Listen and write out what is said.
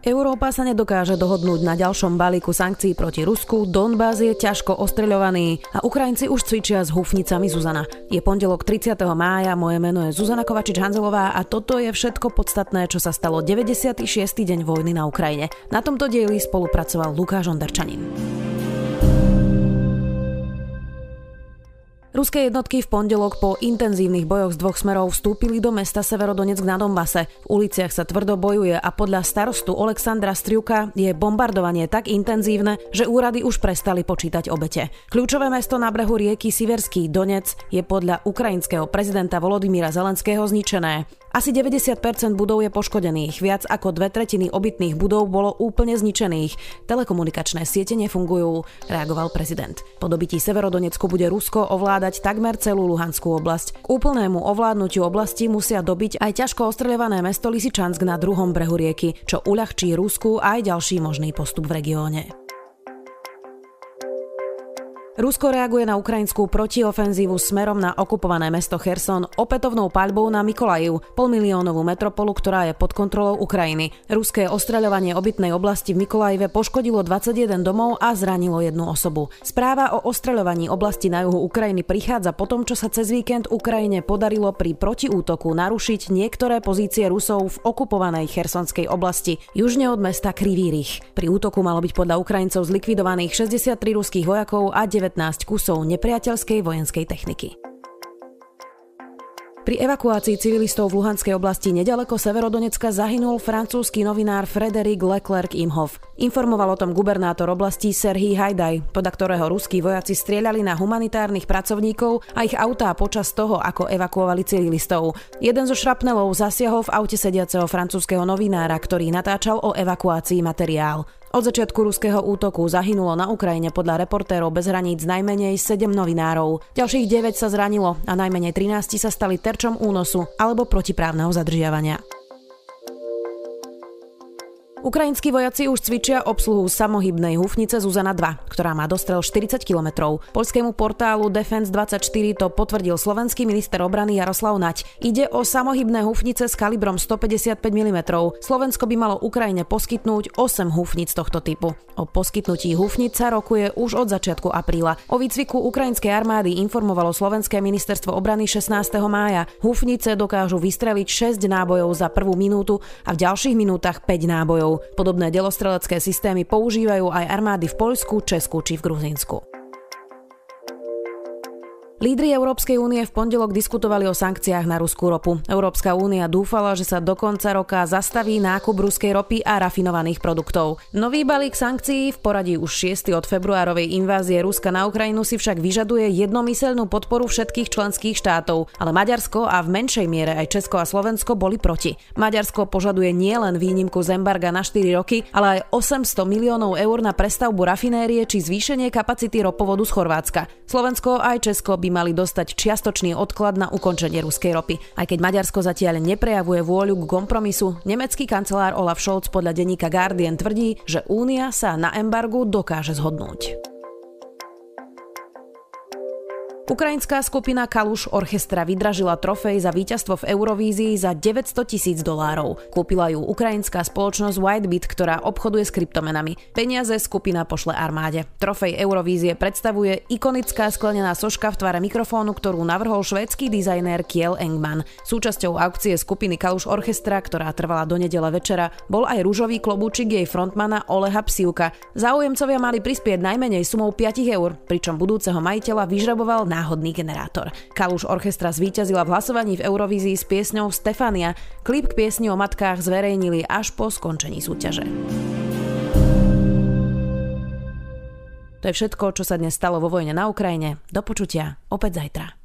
Európa sa nedokáže dohodnúť na ďalšom balíku sankcií proti Rusku, Donbass je ťažko ostreľovaný a Ukrajinci už cvičia s hufnicami Zuzana. Je pondelok 30. mája, moje meno je Zuzana Kovačič-Hanzelová a toto je všetko podstatné, čo sa stalo 96. deň vojny na Ukrajine. Na tomto dieli spolupracoval Lukáš Onderčanin. Ruské jednotky v pondelok po intenzívnych bojoch z dvoch smerov vstúpili do mesta Severodonetsk na Donbase. V uliciach sa tvrdo bojuje a podľa starostu Alexandra Striuka je bombardovanie tak intenzívne, že úrady už prestali počítať obete. Kľúčové mesto na brehu rieky Siverský Donec je podľa ukrajinského prezidenta Volodymyra Zelenského zničené. Asi 90% budov je poškodených, viac ako dve tretiny obytných budov bolo úplne zničených. Telekomunikačné siete nefungujú, reagoval prezident. Po dobití Severodonecku bude Rusko ovládať takmer celú Luhanskú oblasť. K úplnému ovládnutiu oblasti musia dobiť aj ťažko ostreľované mesto Lisičansk na druhom brehu rieky, čo uľahčí Rusku aj ďalší možný postup v regióne. Rusko reaguje na ukrajinskú protiofenzívu smerom na okupované mesto Cherson opätovnou paľbou na Mikolajiv, polmiliónovú metropolu, ktorá je pod kontrolou Ukrajiny. Ruské ostreľovanie obytnej oblasti v Mikolajive poškodilo 21 domov a zranilo jednu osobu. Správa o ostreľovaní oblasti na juhu Ukrajiny prichádza po tom, čo sa cez víkend Ukrajine podarilo pri protiútoku narušiť niektoré pozície Rusov v okupovanej chersonskej oblasti, južne od mesta Krivý Rih. Pri útoku malo byť podľa Ukrajincov zlikvidovaných 63 ruských vojakov a 9 19 kusov nepriateľskej vojenskej techniky. Pri evakuácii civilistov v Luhanskej oblasti nedaleko Severodonecka zahynul francúzsky novinár Frederick Leclerc Imhoff. Informoval o tom gubernátor oblasti Serhii Hajdaj, podľa ktorého ruskí vojaci strieľali na humanitárnych pracovníkov a ich autá počas toho, ako evakuovali civilistov. Jeden zo šrapnelov zasiahol v aute sediaceho francúzského novinára, ktorý natáčal o evakuácii materiál. Od začiatku ruského útoku zahynulo na Ukrajine podľa reportérov bez hraníc najmenej 7 novinárov. Ďalších 9 sa zranilo a najmenej 13 sa stali terčom únosu alebo protiprávneho zadržiavania. Ukrajinskí vojaci už cvičia obsluhu samohybnej hufnice Zuzana 2, ktorá má dostrel 40 km. Polskému portálu Defense24 to potvrdil slovenský minister obrany Jaroslav Nať. Ide o samohybné hufnice s kalibrom 155 mm. Slovensko by malo Ukrajine poskytnúť 8 hufnic tohto typu. O poskytnutí hufnic sa rokuje už od začiatku apríla. O výcviku ukrajinskej armády informovalo slovenské ministerstvo obrany 16. mája. Hufnice dokážu vystreliť 6 nábojov za prvú minútu a v ďalších minútach 5 nábojov. Podobné delostrelecké systémy používajú aj armády v Poľsku, Česku či v Gruzínsku. Lídry Európskej únie v pondelok diskutovali o sankciách na ruskú ropu. Európska únia dúfala, že sa do konca roka zastaví nákup ruskej ropy a rafinovaných produktov. Nový balík sankcií v poradí už 6. od februárovej invázie Ruska na Ukrajinu si však vyžaduje jednomyselnú podporu všetkých členských štátov, ale Maďarsko a v menšej miere aj Česko a Slovensko boli proti. Maďarsko požaduje nielen výnimku z embarga na 4 roky, ale aj 800 miliónov eur na prestavbu rafinérie či zvýšenie kapacity ropovodu z Chorvátska. Slovensko aj Česko by mali dostať čiastočný odklad na ukončenie ruskej ropy. Aj keď Maďarsko zatiaľ neprejavuje vôľu k kompromisu, nemecký kancelár Olaf Scholz podľa denníka Guardian tvrdí, že Únia sa na embargu dokáže zhodnúť. Ukrajinská skupina Kaluš Orchestra vydražila trofej za víťazstvo v Eurovízii za 900 tisíc dolárov. Kúpila ju ukrajinská spoločnosť Whitebit, ktorá obchoduje s kryptomenami. Peniaze skupina pošle armáde. Trofej Eurovízie predstavuje ikonická sklenená soška v tvare mikrofónu, ktorú navrhol švédsky dizajner Kiel Engman. Súčasťou aukcie skupiny Kaluš Orchestra, ktorá trvala do nedele večera, bol aj rúžový klobúčik jej frontmana Oleha Psivka. Záujemcovia mali prispieť najmenej sumou 5 eur, pričom budúceho majiteľa vyžreboval na náhodný generátor. Kaluš Orchestra zvíťazila v hlasovaní v Eurovízii s piesňou Stefania. Klip k piesni o matkách zverejnili až po skončení súťaže. To je všetko, čo sa dnes stalo vo vojne na Ukrajine. Do počutia opäť zajtra.